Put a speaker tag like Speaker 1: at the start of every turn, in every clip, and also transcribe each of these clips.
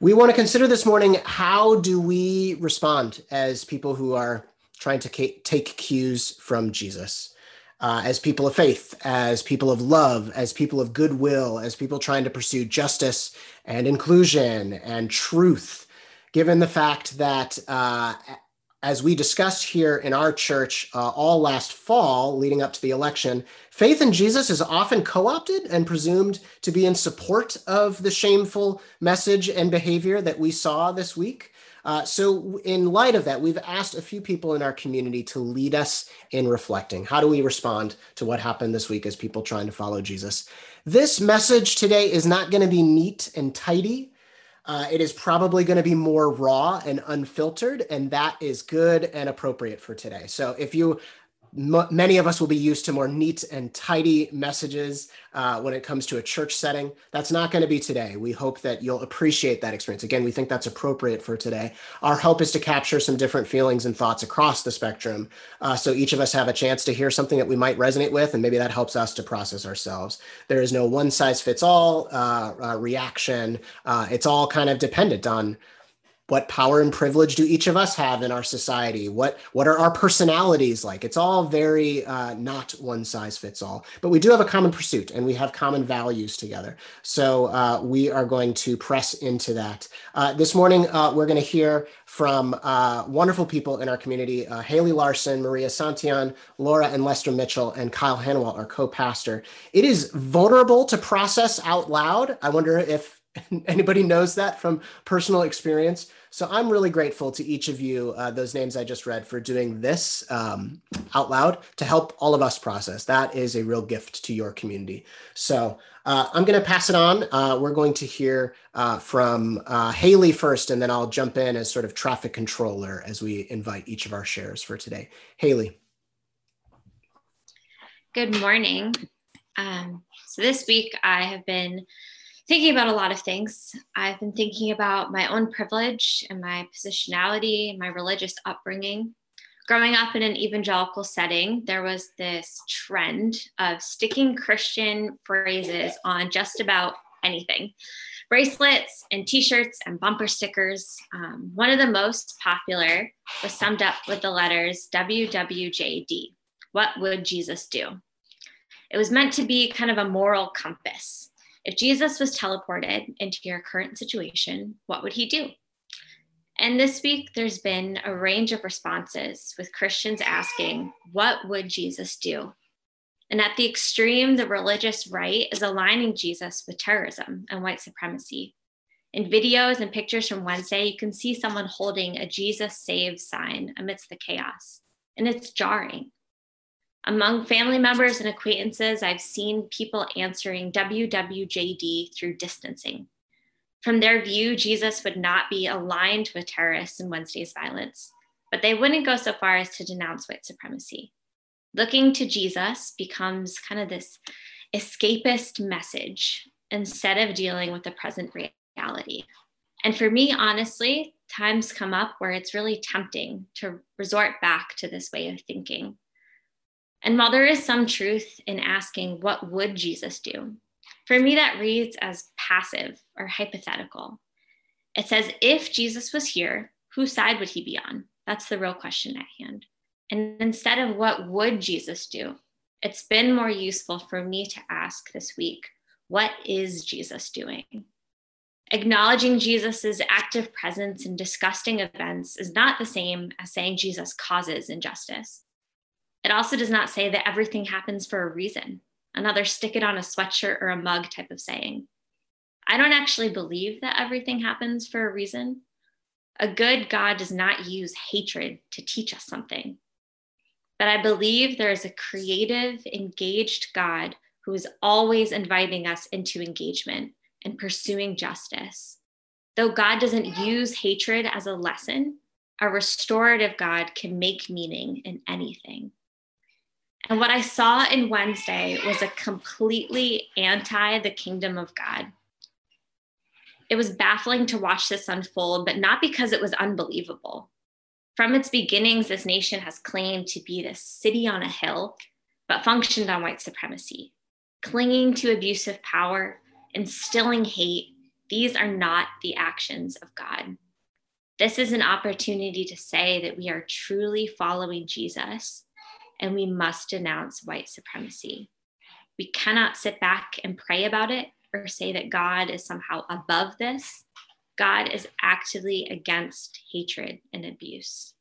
Speaker 1: We want to consider this morning how do we respond as people who are trying to take cues from Jesus, uh, as people of faith, as people of love, as people of goodwill, as people trying to pursue justice and inclusion and truth, given the fact that. Uh, as we discussed here in our church uh, all last fall, leading up to the election, faith in Jesus is often co opted and presumed to be in support of the shameful message and behavior that we saw this week. Uh, so, in light of that, we've asked a few people in our community to lead us in reflecting. How do we respond to what happened this week as people trying to follow Jesus? This message today is not going to be neat and tidy. Uh, it is probably going to be more raw and unfiltered, and that is good and appropriate for today. So if you M- many of us will be used to more neat and tidy messages uh, when it comes to a church setting. That's not going to be today. We hope that you'll appreciate that experience. Again, we think that's appropriate for today. Our hope is to capture some different feelings and thoughts across the spectrum. Uh, so each of us have a chance to hear something that we might resonate with, and maybe that helps us to process ourselves. There is no one size fits all uh, uh reaction. Uh, it's all kind of dependent on what power and privilege do each of us have in our society? What what are our personalities like? It's all very uh, not one size fits all but we do have a common pursuit and we have common values together. So uh, we are going to press into that. Uh, this morning uh, we're going to hear from uh, wonderful people in our community. Uh, haley larson maria santillan laura and lester mitchell and kyle hanwalt our co-pastor. It is vulnerable to process out loud. I wonder if anybody knows that from personal experience so I'm really grateful to each of you, uh, those names I just read, for doing this um, out loud to help all of us process. That is a real gift to your community. So uh, I'm going to pass it on. Uh, we're going to hear uh, from uh, Haley first, and then I'll jump in as sort of traffic controller as we invite each of our shares for today. Haley.
Speaker 2: Good morning. Um, so this week I have been thinking about a lot of things. I've been thinking about my own privilege and my positionality, my religious upbringing. Growing up in an evangelical setting, there was this trend of sticking Christian phrases on just about anything bracelets and t shirts and bumper stickers. Um, one of the most popular was summed up with the letters WWJD. What would Jesus do? It was meant to be kind of a moral compass if Jesus was teleported into your current situation, what would he do? And this week, there's been a range of responses with Christians asking, What would Jesus do? And at the extreme, the religious right is aligning Jesus with terrorism and white supremacy. In videos and pictures from Wednesday, you can see someone holding a Jesus Saves sign amidst the chaos, and it's jarring. Among family members and acquaintances, I've seen people answering WWJD through distancing. From their view, Jesus would not be aligned with terrorists in Wednesday's violence, but they wouldn't go so far as to denounce white supremacy. Looking to Jesus becomes kind of this escapist message instead of dealing with the present reality. And for me, honestly, times come up where it's really tempting to resort back to this way of thinking. And while there is some truth in asking, what would Jesus do? For me, that reads as passive or hypothetical. It says, if Jesus was here, whose side would he be on? That's the real question at hand. And instead of what would Jesus do, it's been more useful for me to ask this week, what is Jesus doing? Acknowledging Jesus' active presence in disgusting events is not the same as saying Jesus causes injustice. It also does not say that everything happens for a reason, another stick it on a sweatshirt or a mug type of saying. I don't actually believe that everything happens for a reason. A good God does not use hatred to teach us something. But I believe there is a creative, engaged God who is always inviting us into engagement and pursuing justice. Though God doesn't use hatred as a lesson, a restorative God can make meaning in anything. And what I saw in Wednesday was a completely anti the kingdom of God. It was baffling to watch this unfold, but not because it was unbelievable. From its beginnings, this nation has claimed to be the city on a hill, but functioned on white supremacy, clinging to abusive power, instilling hate, These are not the actions of God. This is an opportunity to say that we are truly following Jesus and we must denounce white supremacy. We cannot sit back and pray about it or say that God is somehow above this. God is actively against hatred and abuse.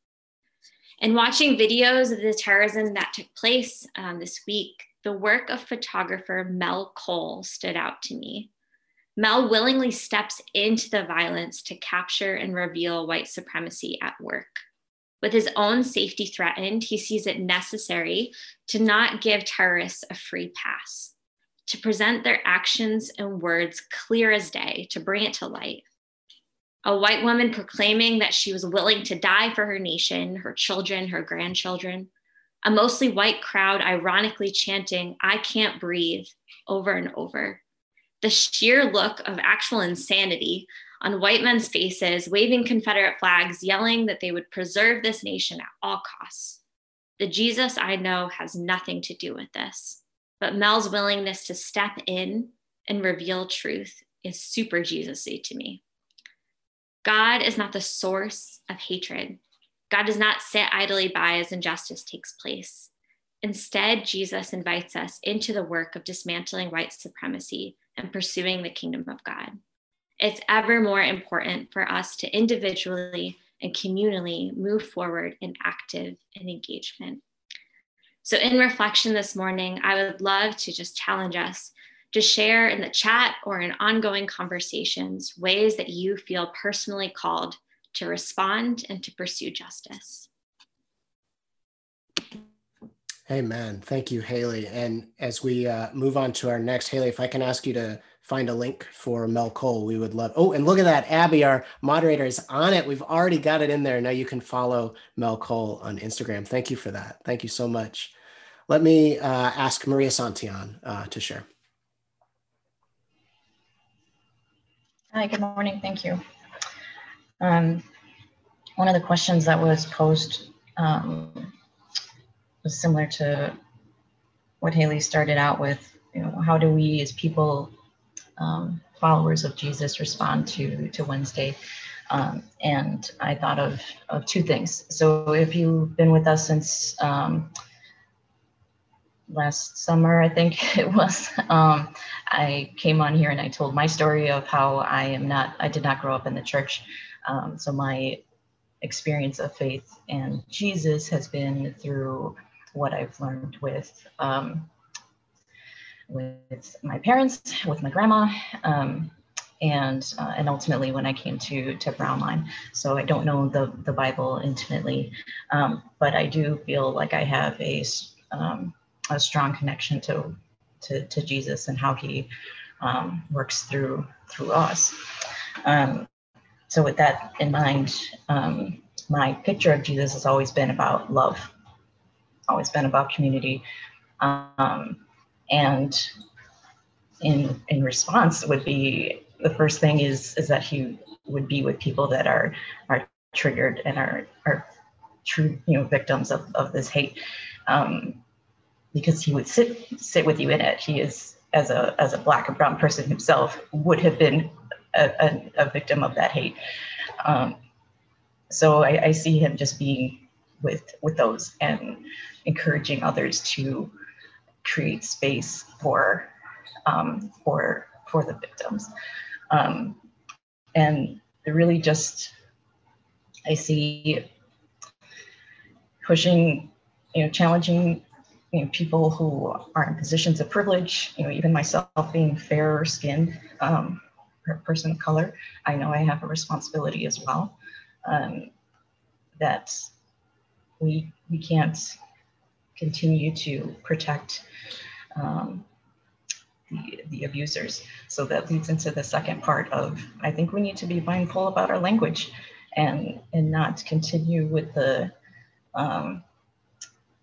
Speaker 2: And watching videos of the terrorism that took place um, this week, the work of photographer Mel Cole stood out to me. Mel willingly steps into the violence to capture and reveal white supremacy at work. With his own safety threatened, he sees it necessary to not give terrorists a free pass, to present their actions and words clear as day, to bring it to light. A white woman proclaiming that she was willing to die for her nation, her children, her grandchildren. A mostly white crowd ironically chanting, I can't breathe, over and over the sheer look of actual insanity on white men's faces, waving Confederate flags, yelling that they would preserve this nation at all costs. The Jesus I know has nothing to do with this, but Mel's willingness to step in and reveal truth is super Jesus-y to me. God is not the source of hatred. God does not sit idly by as injustice takes place. Instead, Jesus invites us into the work of dismantling white supremacy and pursuing the kingdom of God. It's ever more important for us to individually and communally move forward in active and engagement. So, in reflection this morning, I would love to just challenge us to share in the chat or in ongoing conversations ways that you feel personally called to respond and to pursue justice.
Speaker 1: Amen. Thank you, Haley. And as we uh, move on to our next, Haley, if I can ask you to find a link for Mel Cole, we would love. Oh, and look at that. Abby, our moderator, is on it. We've already got it in there. Now you can follow Mel Cole on Instagram. Thank you for that. Thank you so much. Let me uh, ask Maria Santillan uh, to share.
Speaker 3: Hi, good morning. Thank you. Um, one of the questions that was posed um, was similar to what Haley started out with. You know, how do we as people, um, followers of Jesus, respond to to Wednesday? Um, and I thought of of two things. So if you've been with us since um, last summer, I think it was, um, I came on here and I told my story of how I am not, I did not grow up in the church. Um, so my experience of faith and Jesus has been through what I've learned with um, with my parents, with my grandma, um, and uh, and ultimately when I came to to Brownline. So I don't know the the Bible intimately, um, but I do feel like I have a um, a strong connection to to, to Jesus and how He um, works through through us. Um, so with that in mind, um, my picture of Jesus has always been about love always been about community. Um, and in in response would be the first thing is is that he would be with people that are are triggered and are are true you know victims of, of this hate. Um, because he would sit sit with you in it. He is as a as a black and brown person himself would have been a, a, a victim of that hate. Um, so I, I see him just being with with those and encouraging others to create space for um, for for the victims. Um, and really just i see pushing you know challenging you know, people who are in positions of privilege you know even myself being fairer skinned um, person of color i know i have a responsibility as well. Um, that we we can't continue to protect um, the, the abusers. So that leads into the second part of I think we need to be mindful about our language and and not continue with the um,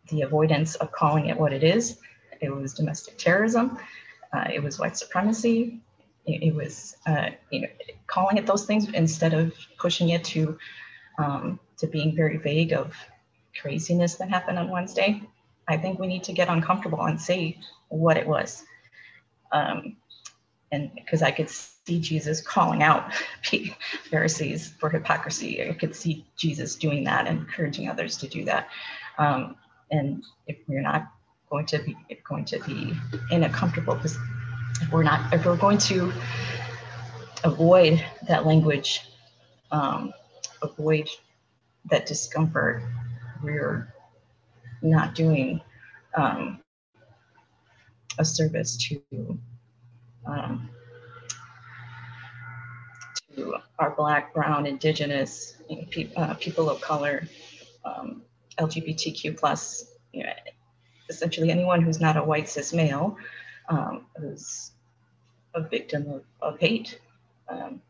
Speaker 3: the avoidance of calling it what it is. It was domestic terrorism. Uh, it was white supremacy. It, it was uh, you know calling it those things instead of pushing it to um, to being very vague of craziness that happened on Wednesday. I think we need to get uncomfortable and see what it was. Um, and because I could see Jesus calling out Pharisees for hypocrisy. I could see Jesus doing that and encouraging others to do that. Um, and if we're not going to be going to be in a comfortable position, if we're not, if we're going to avoid that language, um, avoid that discomfort, we're not doing um, a service to um, to our Black, Brown, Indigenous, you know, pe- uh, people of color, um, LGBTQ plus, you know, essentially anyone who's not a white cis male, um, who's a victim of, of hate. Um,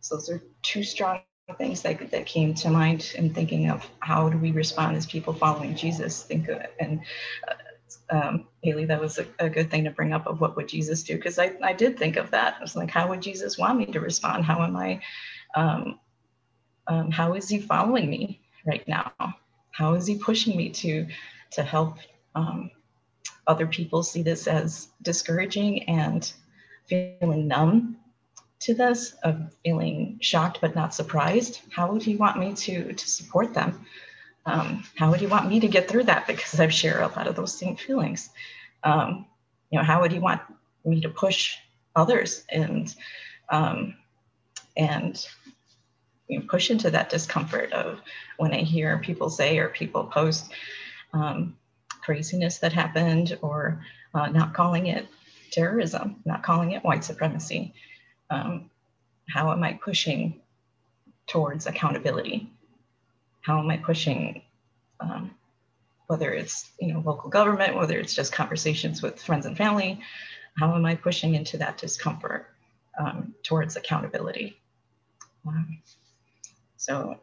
Speaker 3: so those are two strong things that, that came to mind in thinking of how do we respond as people following Jesus. Think of, it and uh, um, Haley, that was a, a, good thing to bring up of what would Jesus do? Because I, I did think of that. I was like, how would Jesus want me to respond? How am I, um, um, how is he following me right now? How is he pushing me to, to help um, other people see this as discouraging and feeling numb to this, of feeling shocked but not surprised? How would he want me to, to support them? um, how would you want me to get through that? Because I've shared a lot of those same feelings. Um, you know, how would you want me to push others and um, and you know, push into that discomfort of when I hear people say or people post um, craziness that happened or uh, not calling it terrorism, not calling it white supremacy. Um, how am I pushing towards accountability? how am I pushing, um, whether it's you know local government, whether it's just conversations with friends and family, how am I pushing into that discomfort um, towards accountability? Um, so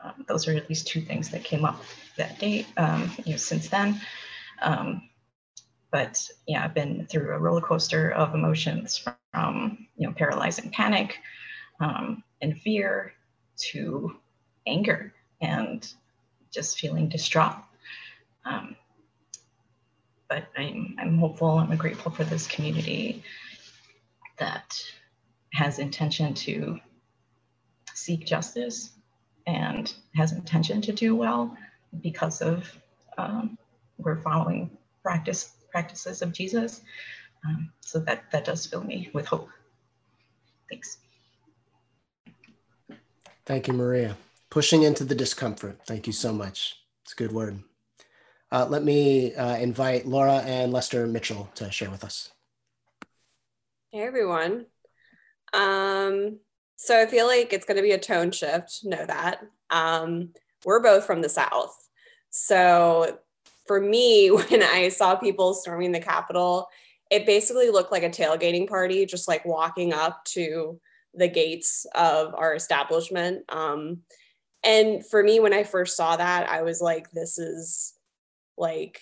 Speaker 3: um, those are at least two things that came up that day. Um, you know, since then. Um, but yeah, I've been through a roller coaster of emotions from you know paralyzing panic and fear to anger and just feeling distraught. Um, but I'm, I'm hopeful, I'm grateful for this community that has intention to seek justice and has intention to do well because of um, we're following practice practices of Jesus. Um, so that that does fill me with hope. Thanks.
Speaker 1: Thank you, Maria pushing into the discomfort. Thank you so much. It's a good word. Uh, let me uh, invite Laura and Lester Mitchell to share with us.
Speaker 4: Hey, everyone. Um, so I feel like it's going to be a tone shift. Know that. Um, we're both from the South. So for me, when I saw people storming the Capitol, it basically looked like a tailgating party, just like walking up to the gates of our establishment. Um, and for me, when I first saw that, I was like, this is like,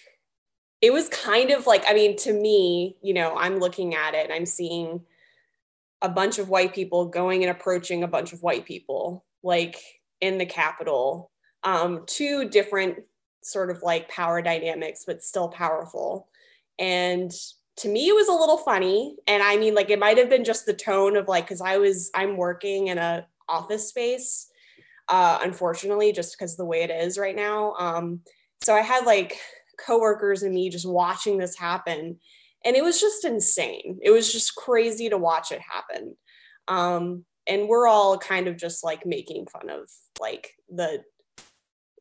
Speaker 4: it was kind of like, I mean, to me, you know, I'm looking at it and I'm seeing a bunch of white people going and approaching a bunch of white people, like in the Capitol. Um, two different sort of like power dynamics, but still powerful. And to me, it was a little funny. And I mean, like, it might have been just the tone of like, cause I was, I'm working in a office space uh, unfortunately, just because the way it is right now. Um, so I had like coworkers and me just watching this happen, and it was just insane. It was just crazy to watch it happen. Um, and we're all kind of just like making fun of like the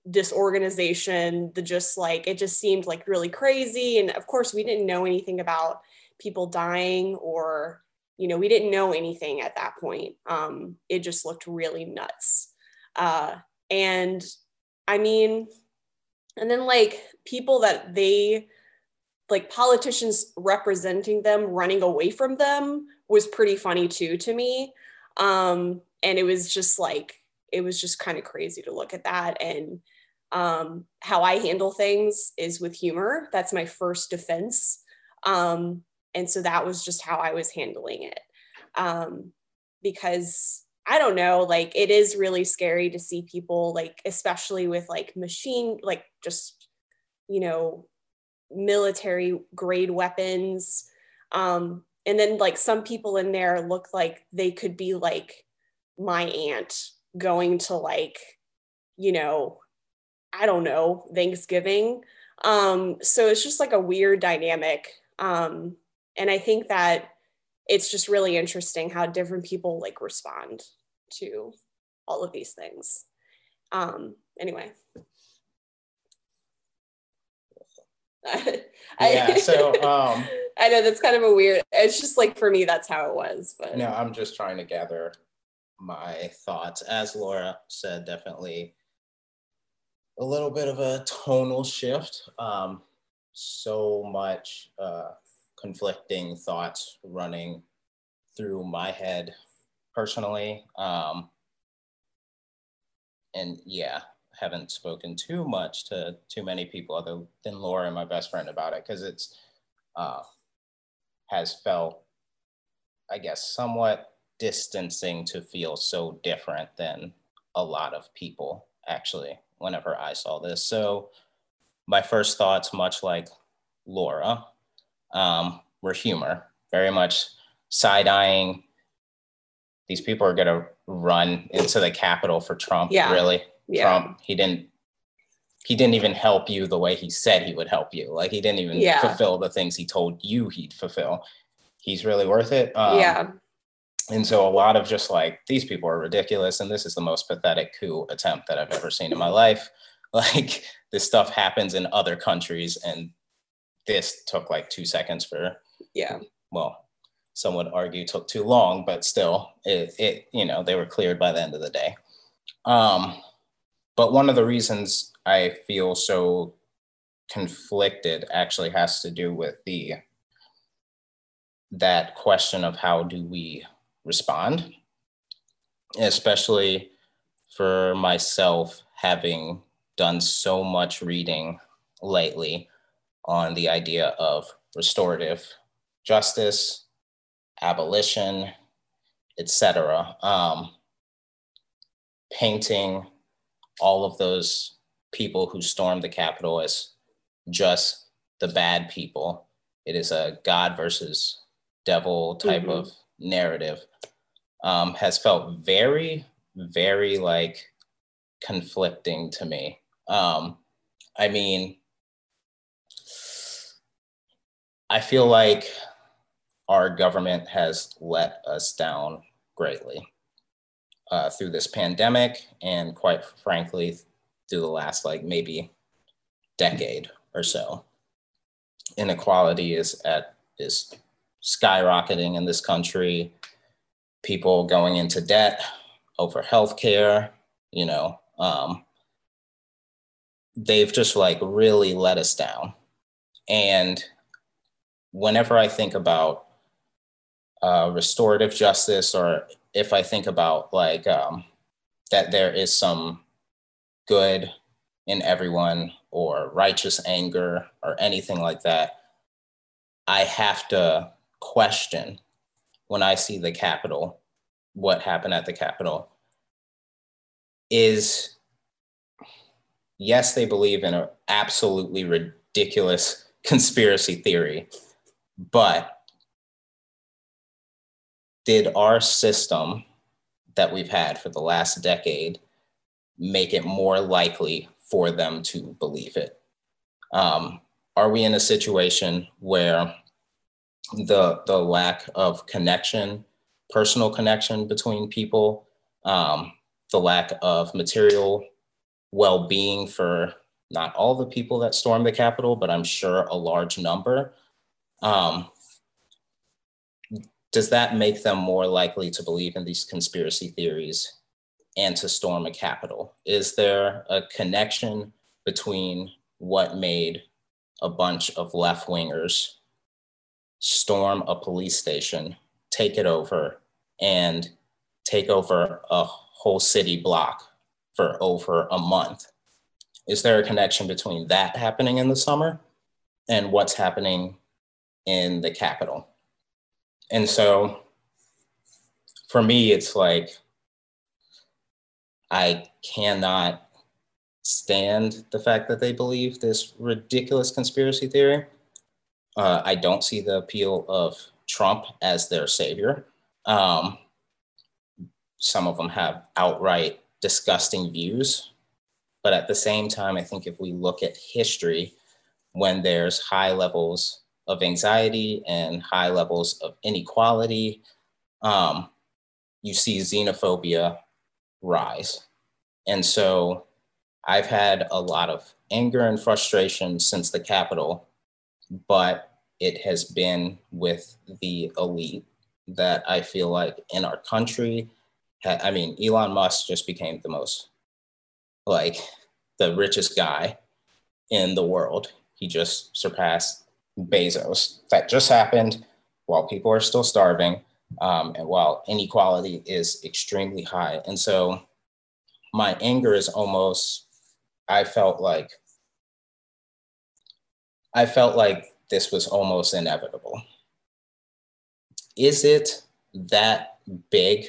Speaker 4: disorganization, the just like it just seemed like really crazy. And of course, we didn't know anything about people dying or you know we didn't know anything at that point um, it just looked really nuts uh, and I mean, and then like people that they like politicians representing them running away from them was pretty funny too to me. Um, and it was just like, it was just kind of crazy to look at that. And um, how I handle things is with humor. That's my first defense. Um, and so that was just how I was handling it. Um, because I don't know, like it is really scary to see people like especially with like machine like just you know military grade weapons um and then like some people in there look like they could be like my aunt going to like you know i don't know thanksgiving. Um so it's just like a weird dynamic. Um and i think that it's just really interesting how different people like respond to all of these things. Um anyway.
Speaker 5: Yeah so um
Speaker 4: i know that's kind of a weird it's just like for me that's how it was but
Speaker 5: no i'm just trying to gather my thoughts. As laura said definitely a little bit of a tonal shift um so much uh conflicting thoughts running through my head personally um and yeah haven't spoken too much to too many people other than Laura and my best friend about it because it's uh, has felt, I guess, somewhat distancing to feel so different than a lot of people actually whenever I saw this. So my first thoughts, much like Laura, um, were humor, very much side eyeing. These people are going to run into the Capitol for Trump,
Speaker 4: Yeah.
Speaker 5: really
Speaker 4: yeah
Speaker 5: Trump. He didn't he didn't even help you the way he said he would help you. Like he didn't even
Speaker 4: Yeah.
Speaker 5: fulfill the things he told you he'd fulfill. He's really worth it. Um,
Speaker 4: yeah
Speaker 5: And so a lot of just like these people are ridiculous, and this is the most pathetic coup attempt that I've ever seen in my life. Like this stuff happens in other countries, and this took like two seconds for
Speaker 4: yeah
Speaker 5: well, some would argue took too long, but still, it, it you know they were cleared by the end of the day. Um, but one of the reasons I feel so conflicted actually has to do with the that question of how do we respond, especially for myself having done so much reading lately on the idea of restorative justice, abolition, etc. Um, painting all of those people who stormed the Capitol as just the bad people. It is a God versus devil type
Speaker 4: Mhm.
Speaker 5: of narrative. Um, has felt very, very like conflicting to me. Um, I mean, I feel like our government has let us down greatly uh, through this pandemic and quite frankly through the last like maybe decade or so inequality is at is skyrocketing in this country people going into debt over healthcare you know um, they've just like really let us down. And whenever i think about uh, restorative justice or if I think about like um, that there is some good in everyone or righteous anger or anything like that, I have to question when I see the Capitol, what happened at the Capitol is yes, they believe in an absolutely ridiculous conspiracy theory, but did our system that we've had for the last decade make it more likely for them to believe it? Um, are we in a situation where the the lack of connection, personal connection between people, um, the lack of material well-being for not all the people that stormed the Capitol, but I'm sure a large number. Um, does that make them more likely to believe in these conspiracy theories and to storm a Capitol? Is there a connection between what made a bunch of left wingers storm a police station, take it over, and take over a whole city block for over a month? Is there a connection between that happening in the summer and what's happening in the Capitol? And so for me, it's like I cannot stand the fact that they believe this ridiculous conspiracy theory. Uh, I don't see the appeal of Trump as their savior. Um, some of them have outright disgusting views. But at the same time, I think if we look at history, when there's high levels of anxiety and high levels of inequality, um, you see xenophobia rise. And so I've had a lot of anger and frustration since the Capitol, but it has been with the elite that I feel like in our country. I mean, Elon Musk just became the most, like, the richest guy in the world. He just surpassed Bezos. That just happened while people are still starving um, and while inequality is extremely high. And so my anger is almost, I felt like, I felt like this was almost inevitable. Is it that big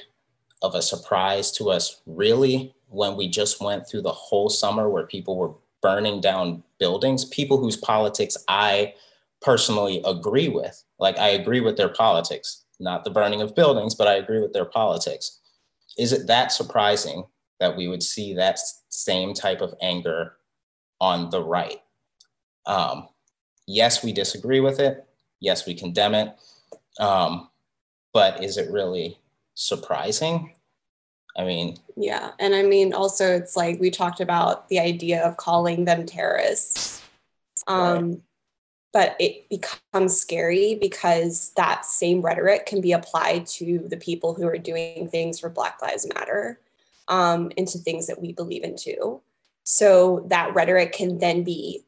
Speaker 5: of a surprise to us, really, when we just went through the whole summer where people were burning down buildings, people whose politics I personally agree with. Like, I agree with their politics, not the burning of buildings, but I agree with their politics. Is it that surprising that we would see that same type of anger on the right? Um, yes, we disagree with it. Yes, we condemn it. Um, but is it really surprising? I mean,
Speaker 4: yeah. And I mean, also, it's like we talked about the idea of calling them terrorists. Um, right. But it becomes scary because that same rhetoric can be applied to the people who are doing things for Black Lives Matter um, into things that we believe in too. So that rhetoric can then be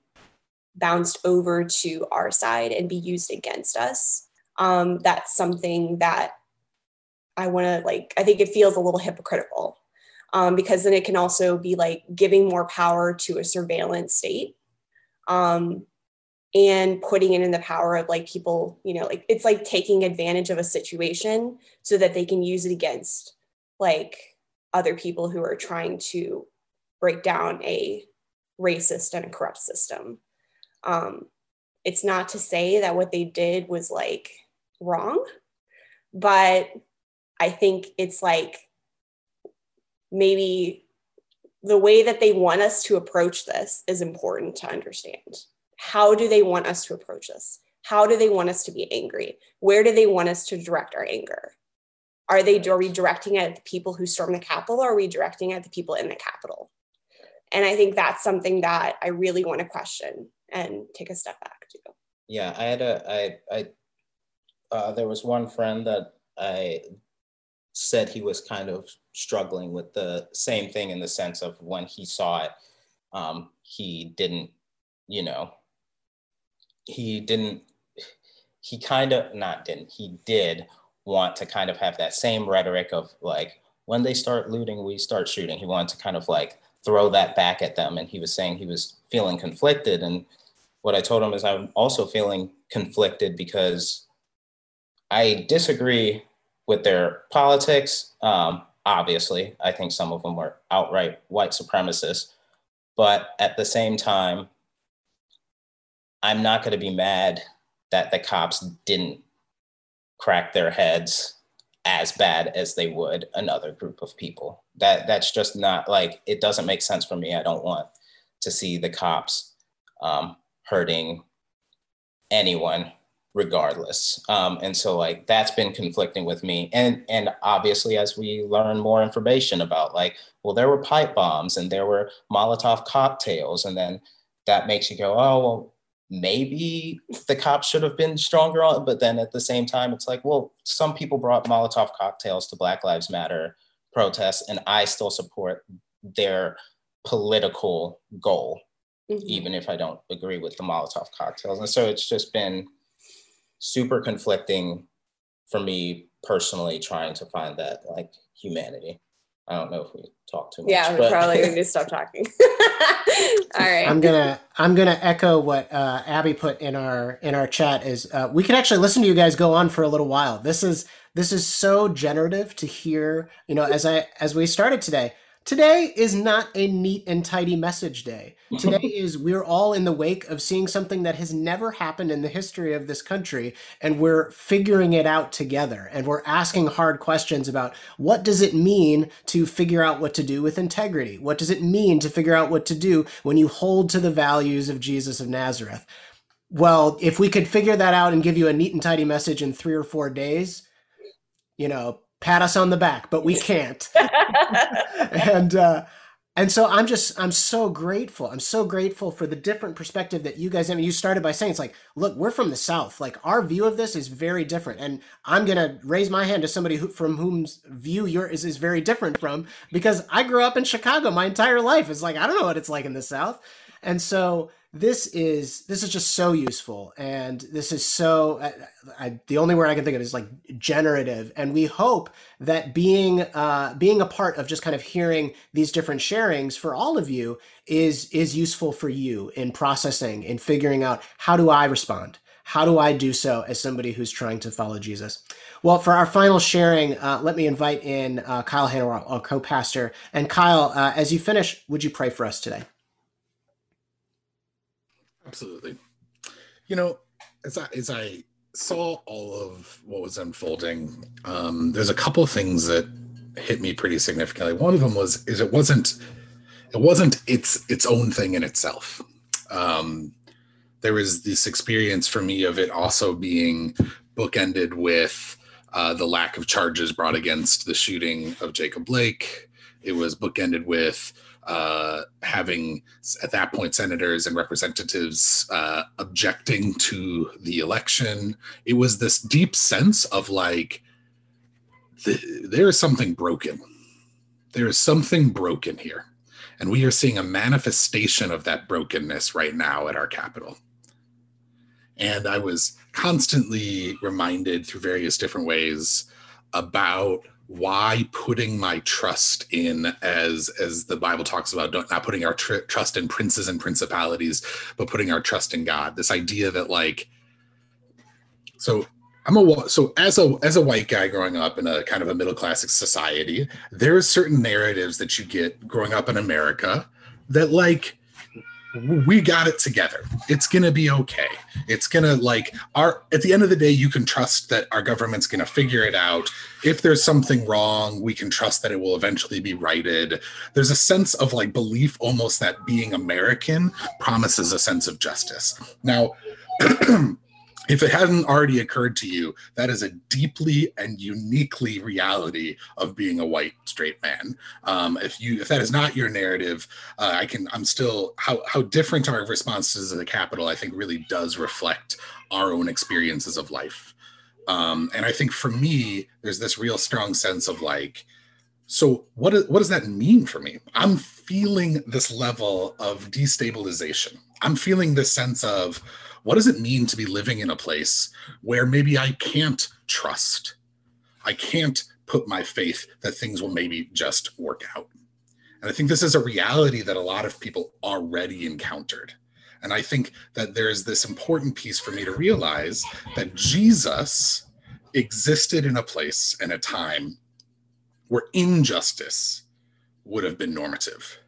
Speaker 4: bounced over to our side and be used against us. Um, that's something that I want to like, I think it feels a little hypocritical um, because then it can also be like giving more power to a surveillance state um, and putting it in the power of like people, you know, like it's like taking advantage of a situation so that they can use it against like other people who are trying to break down a racist and a corrupt system. Um, it's not to say that what they did was like wrong, but I think it's like maybe the way that they want us to approach this is important to understand. How do they want us to approach this? How do they want us to be angry? Where do they want us to direct our anger? Are they are we directing it at the people who storm the Capitol or are we directing it at the people in the Capitol? And I think that's something that I really want to question and take a step back too.
Speaker 5: Yeah, I had a I I uh, there was one friend that I said he was kind of struggling with the same thing in the sense of when he saw it, um, he didn't, you know, he didn't, he kind of, not didn't, he did want to kind of have that same rhetoric of like, when they start looting, we start shooting. He wanted to kind of like throw that back at them. And he was saying he was feeling conflicted. And what I told him is I'm also feeling conflicted because I disagree with their politics. Um, obviously, I think some of them were outright white supremacists. But at the same time, I'm not going to be mad that the cops didn't crack their heads as bad as they would another group of people. That that's just not like it doesn't make sense for me. I don't want to see the cops um, hurting anyone regardless. Um, and so like that's been conflicting with me. And and obviously as we learn more information about like, well, there were pipe bombs and there were Molotov cocktails, and then that makes you go, oh well, maybe the cops should have been stronger on. But then at the same time, it's like, well, some people brought Molotov cocktails to Black Lives Matter protests, and I still support their political goal. Mm-hmm. Even if I don't agree with the Molotov cocktails. And so it's just been super conflicting for me personally trying to find that like humanity. I don't know if we talk too much.
Speaker 4: Yeah, we probably need to stop talking. All right.
Speaker 1: I'm gonna I'm gonna echo what uh, Abby put in our in our chat. Is uh, we can actually listen to you guys go on for a little while. This is this is so generative to hear. You know, as I as we started today, Today is not a neat and tidy message day. Today is we're all in the wake of seeing something that has never happened in the history of this country and we're figuring it out together and we're asking hard questions about what does it mean to figure out what to do with integrity? What does it mean to figure out what to do when you hold to the values of Jesus of Nazareth? Well, if we could figure that out and give you a neat and tidy message in 3 or 4 days, you know, pat us on the back, but we can't. and uh, and so I'm just I'm so grateful. I'm so grateful for the different perspective that you guys. I mean, you started by saying it's like, look, we're from the South. Like our view of this is very different, and I'm gonna raise my hand to somebody who, from whom's view yours is very different from because I grew up in Chicago my entire life. It's like I don't know what it's like in the South, and so this is this is just so useful and this is so I, I, the only word i can think of is like generative and we hope that being uh, being a part of just kind of hearing these different sharings for all of you is is useful for you in processing in figuring out how do i respond how do i do so as somebody who's trying to follow jesus well, for our final sharing, uh, let me invite in uh, Kyle Hanna, our co-pastor. And Kyle, uh, as you finish, would you pray for us today?
Speaker 6: Absolutely. You know, as I as I saw all of what was unfolding, um, there's a couple of things that hit me pretty significantly. One of them was is it wasn't it wasn't its its own thing in itself. Um, there was this experience for me of it also being bookended with uh, the lack of charges brought against the shooting of Jacob Blake. It was bookended with uh, having at that point senators and representatives uh, objecting to the election. It was this deep sense of like, the, there is something broken. There is something broken here. And we are seeing a manifestation of that brokenness right now at our Capitol. And I was constantly reminded through various different ways about why putting my trust in as as the bible talks about not putting our tr- trust in princes and principalities but putting our trust in god. This idea that like so i'm a so as a as a white guy growing up in a kind of a middle class society there's certain narratives that you get growing up in america that like we got it together. It's going to be okay. It's going to like our at the end of the day you can trust that our government's going to figure it out. If there's something wrong, we can trust that it will eventually be righted. There's a sense of like belief almost that being American promises a sense of justice. Now if it hadn't already occurred to you, that is a deeply and uniquely reality of being a white straight man. Um, if you if that is not your narrative, uh, I can I'm still how how different our responses to the Capitol I think really does reflect our own experiences of life. Um, and I think for me, there's this real strong sense of like, so what what does that mean for me? I'm feeling this level of destabilization. I'm feeling this sense of what does it mean to be living in a place where maybe I can't trust? I can't put my faith that things will maybe just work out. And I think this is a reality that a lot of people already encountered. And I think that there's this important piece for me to realize that Jesus existed in a place and a time where injustice would have been normative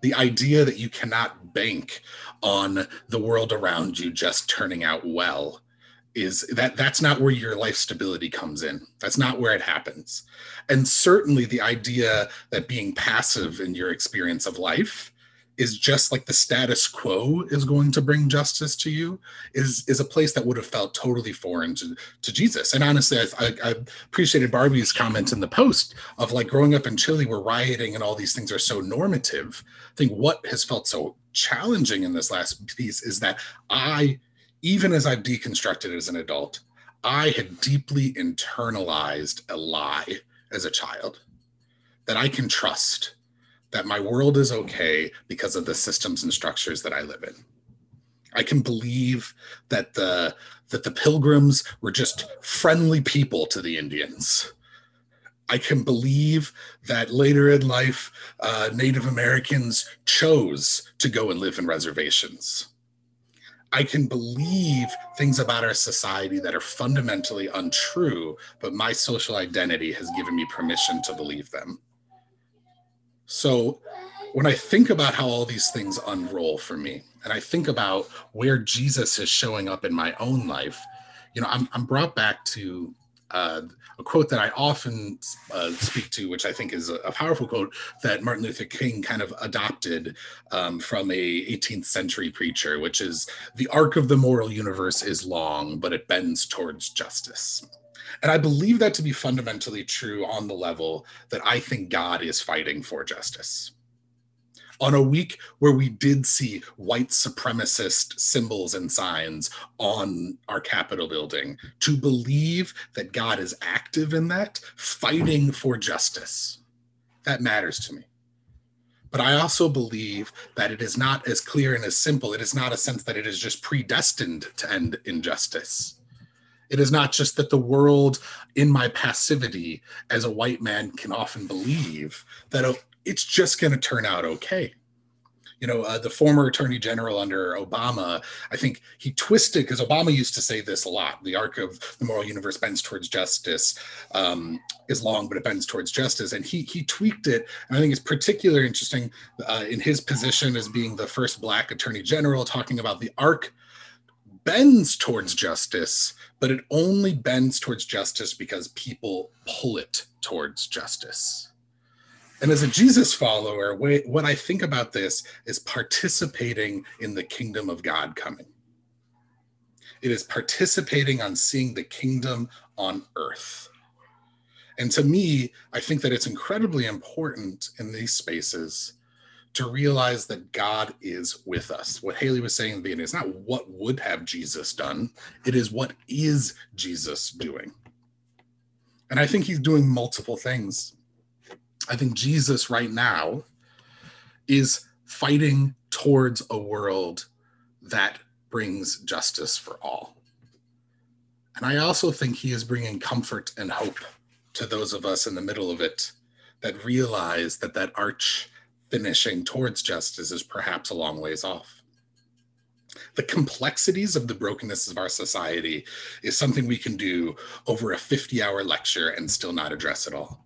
Speaker 6: the idea that you cannot bank on the world around you just turning out well is that that's not where your life stability comes in. That's not where it happens. And certainly the idea that being passive in your experience of life is just like the status quo is going to bring justice to you is is a place that would have felt totally foreign to, to jesus. And honestly I, I, appreciated barbie's comment in the post of like growing up in chile where rioting and all these things are so normative. I think what has felt so challenging in this last piece is that i even as i've deconstructed as an adult i had deeply internalized a lie as a child that i can trust that my world is okay because of the systems and structures that I live in. I can believe that the that the pilgrims were just friendly people to the Indians. I can believe that later in life, uh, Native Americans chose to go and live in reservations. I can believe things about our society that are fundamentally untrue, but my social identity has given me permission to believe them. So when I think about how all these things unroll for me, and I think about where Jesus is showing up in my own life, you know, I'm, I'm brought back to uh, a quote that I often uh, speak to, which I think is a, a, powerful quote that Martin Luther King kind of adopted um, from a 18th century preacher, which is the arc of the moral universe is long, but it bends towards justice. And I believe that to be fundamentally true on the level that I think God is fighting for justice on a week where we did see white supremacist symbols and signs on our Capitol building, to believe that God is active in that, fighting for justice, that matters to me. But I also believe that it is not as clear and as simple. It is not a sense that it is just predestined to end injustice. It is not just that the world, in my passivity as a white man, can often believe that it's just going to turn out okay. You know, uh, the former attorney general under Obama, I think he twisted because Obama used to say this a lot the arc of the moral universe bends towards justice um, is long, but it bends towards justice. And he, he tweaked it. And I think it's particularly interesting uh, in his position as being the first Black attorney general, talking about the arc bends towards justice, but it only bends towards justice because people pull it towards justice. And as a Jesus follower, what I think about this is participating in the kingdom of God coming. It is participating on seeing the kingdom on earth. And to me, I think that it's incredibly important in these spaces to realize that God is with us. What Haley was saying at the beginning is not what would have Jesus done, it is what is Jesus doing. And I think he's doing multiple things. I think Jesus right now is fighting towards a world that brings justice for all. And I also think he is bringing comfort and hope to those of us in the middle of it that realize that that arch finishing towards justice is perhaps a long ways off. The complexities of the brokenness of our society is something we can do over a 50 hour lecture and still not address it all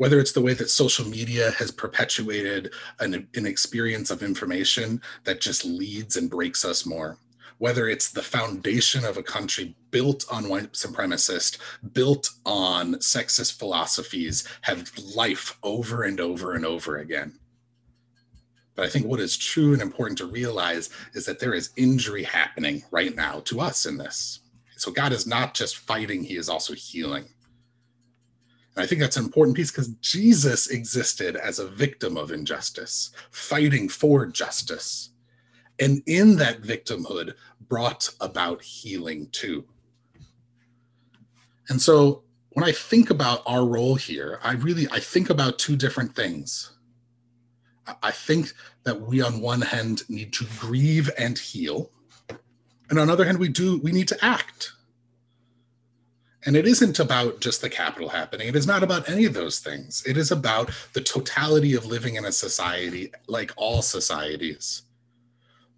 Speaker 6: whether it's the way that social media has perpetuated an, an, experience of information that just leads and breaks us more, whether it's the foundation of a country built on white supremacist, built on sexist philosophies, have life over and over and over again. But I think what is true and important to realize is that there is injury happening right now to us in this. So God is not just fighting, He is also healing. And I think that's an important piece because Jesus existed as a victim of injustice, fighting for justice. And in that victimhood, brought about healing too. And so when I think about our role here, I really I think about two different things. I think that we on one hand need to grieve and heal. And on the other hand, we do we need to act and it isn't about just the Capitol happening. It is not about any of those things. It is about the totality of living in a society, like all societies,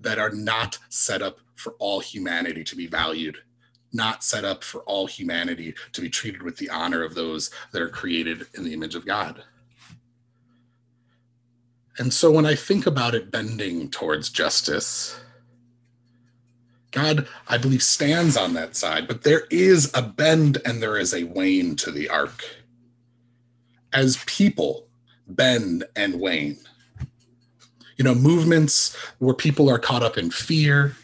Speaker 6: that are not set up for all humanity to be valued, not set up for all humanity to be treated with the honor of those that are created in the image of God. And so when I think about it bending towards justice, God, I believe, stands on that side, but there is a bend and there is a wane to the arc. As people bend and wane, you know, movements where people are caught up in fear,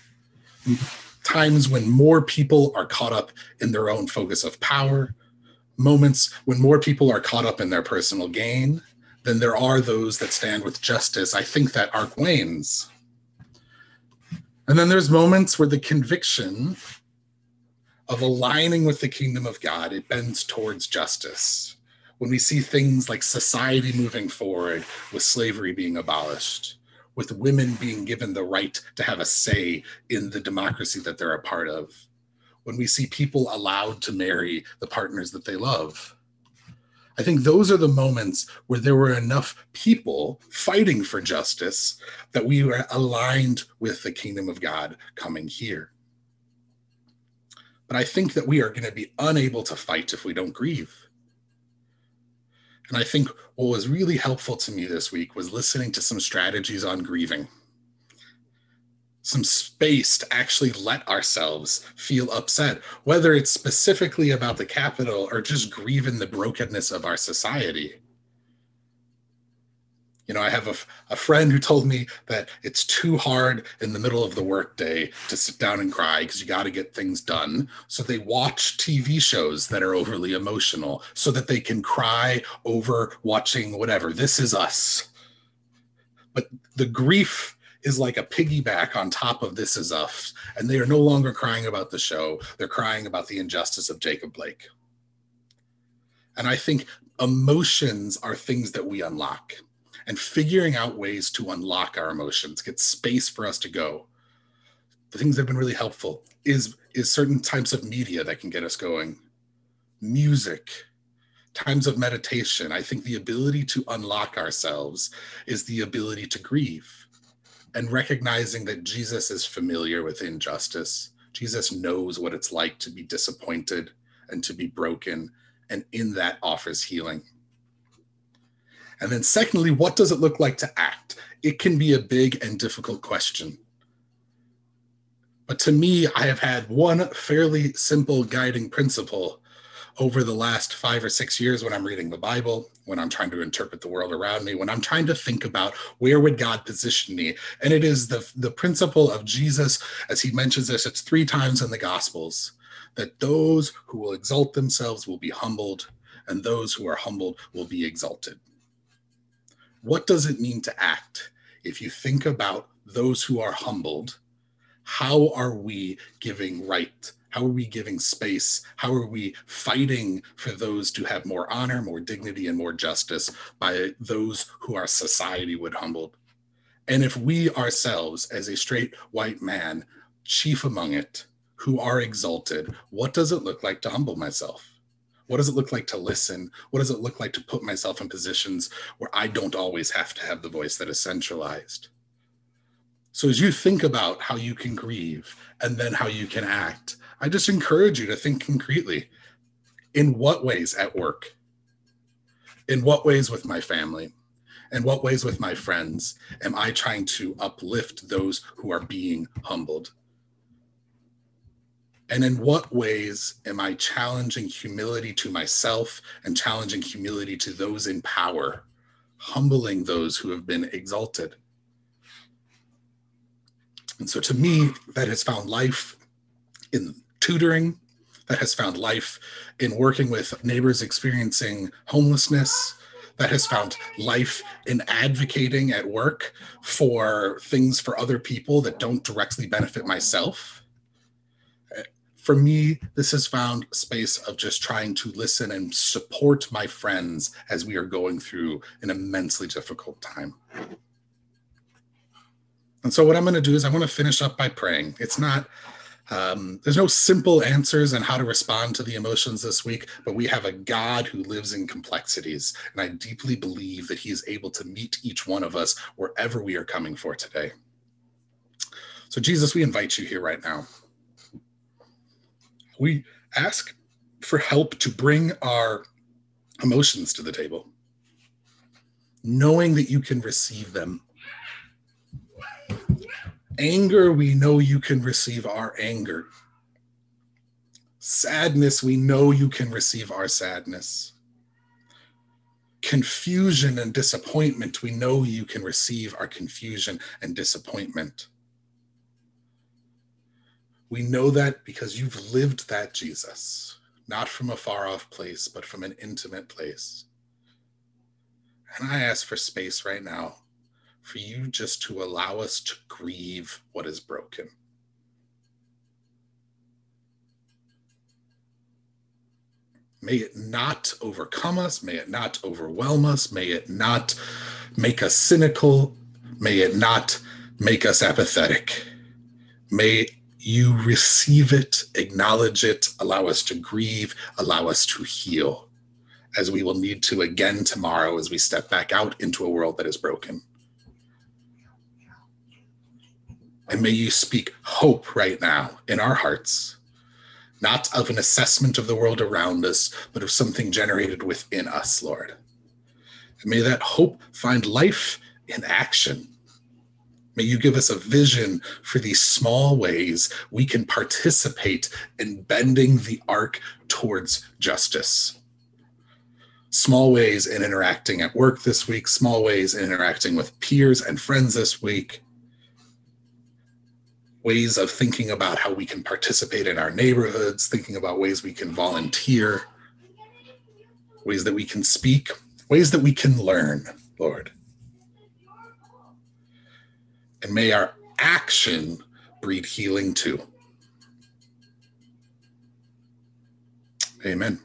Speaker 6: times when more people are caught up in their own focus of power, moments when more people are caught up in their personal gain than there are those that stand with justice. I think that arc wanes. And then there's moments where the conviction of aligning with the kingdom of God, it bends towards justice. When we see things like society moving forward with slavery being abolished, with women being given the right to have a say in the democracy that they're a part of, when we see people allowed to marry the partners that they love, I think those are the moments where there were enough people fighting for justice that we were aligned with the kingdom of God coming here. But I think that we are going to be unable to fight if we don't grieve. And I think what was really helpful to me this week was listening to some strategies on grieving. Some space to actually let ourselves feel upset, whether it's specifically about the Capitol or just grieving the brokenness of our society. You know, I have a, a friend who told me that it's too hard in the middle of the workday to sit down and cry because you got to get things done. So they watch TV shows that are overly emotional so that they can cry over watching whatever. This is us. But the grief is like a piggyback on top of This Is Us. And they are no longer crying about the show, they're crying about the injustice of Jacob Blake. And I think emotions are things that we unlock and figuring out ways to unlock our emotions, get space for us to go. The things that have been really helpful is is certain types of media that can get us going, music, times of meditation. I think the ability to unlock ourselves is the ability to grieve and recognizing that Jesus is familiar with injustice. Jesus knows what it's like to be disappointed and to be broken, and in that offers healing. And then, secondly, what does it look like to act? It can be a big and difficult question. But to me, I have had one fairly simple guiding principle over the last five or six years when I'm reading the Bible, when I'm trying to interpret the world around me, when I'm trying to think about where would God position me. And it is the, the principle of Jesus, as he mentions this, it's three times in the Gospels, that those who will exalt themselves will be humbled, and those who are humbled will be exalted. What does it mean to act? If you think about those who are humbled, how are we giving right? How are we giving space? How are we fighting for those to have more honor, more dignity, and more justice by those who our society would humble? And if we ourselves, as a straight white man, chief among it, who are exalted, what does it look like to humble myself? What does it look like to listen? What does it look like to put myself in positions where I don't always have to have the voice that is centralized? So, as you think about how you can grieve and then how you can act, I just encourage you to think concretely in what ways at work? In what ways with my family? In what ways with my friends am I trying to uplift those who are being humbled? And in what ways am I challenging humility to myself and challenging humility to those in power, humbling those who have been exalted? And so to me, that has found life in tutoring, that has found life in working with neighbors experiencing homelessness, that has found life in advocating at work for things for other people that don't directly benefit myself for me, this has found space of just trying to listen and support my friends as we are going through an immensely difficult time. And so, what I'm going to do is I want to finish up by praying. It's not, um, there's no simple answers on how to respond to the emotions this week, but we have a God who lives in complexities. And I deeply believe that he is able to meet each one of us wherever we are coming for today. So, Jesus, we invite you here right now we ask for help to bring our emotions to the table, knowing that you can receive them. Anger, we know you can receive our anger. Sadness, we know you can receive our sadness. Confusion and disappointment, we know you can receive our confusion and disappointment. We know that because you've lived that Jesus, not from a far off place, but from an intimate place. And I ask for space right now for you just to allow us to grieve what is broken. May it not overcome us. May it not overwhelm us. May it not make us cynical. May it not make us apathetic. May you receive it, acknowledge it, allow us to grieve, allow us to heal, as we will need to again tomorrow as we step back out into a world that is broken. And may you speak hope right now in our hearts, not of an assessment of the world around us, but of something generated within us, Lord. And May that hope find life in action. May you give us a vision for these small ways we can participate in bending the arc towards justice. Small ways in interacting at work this week, small ways in interacting with peers and friends this week, ways of thinking about how we can participate in our neighborhoods, thinking about ways we can volunteer, ways that we can speak, ways that we can learn, Lord and may our action breed healing too. Amen.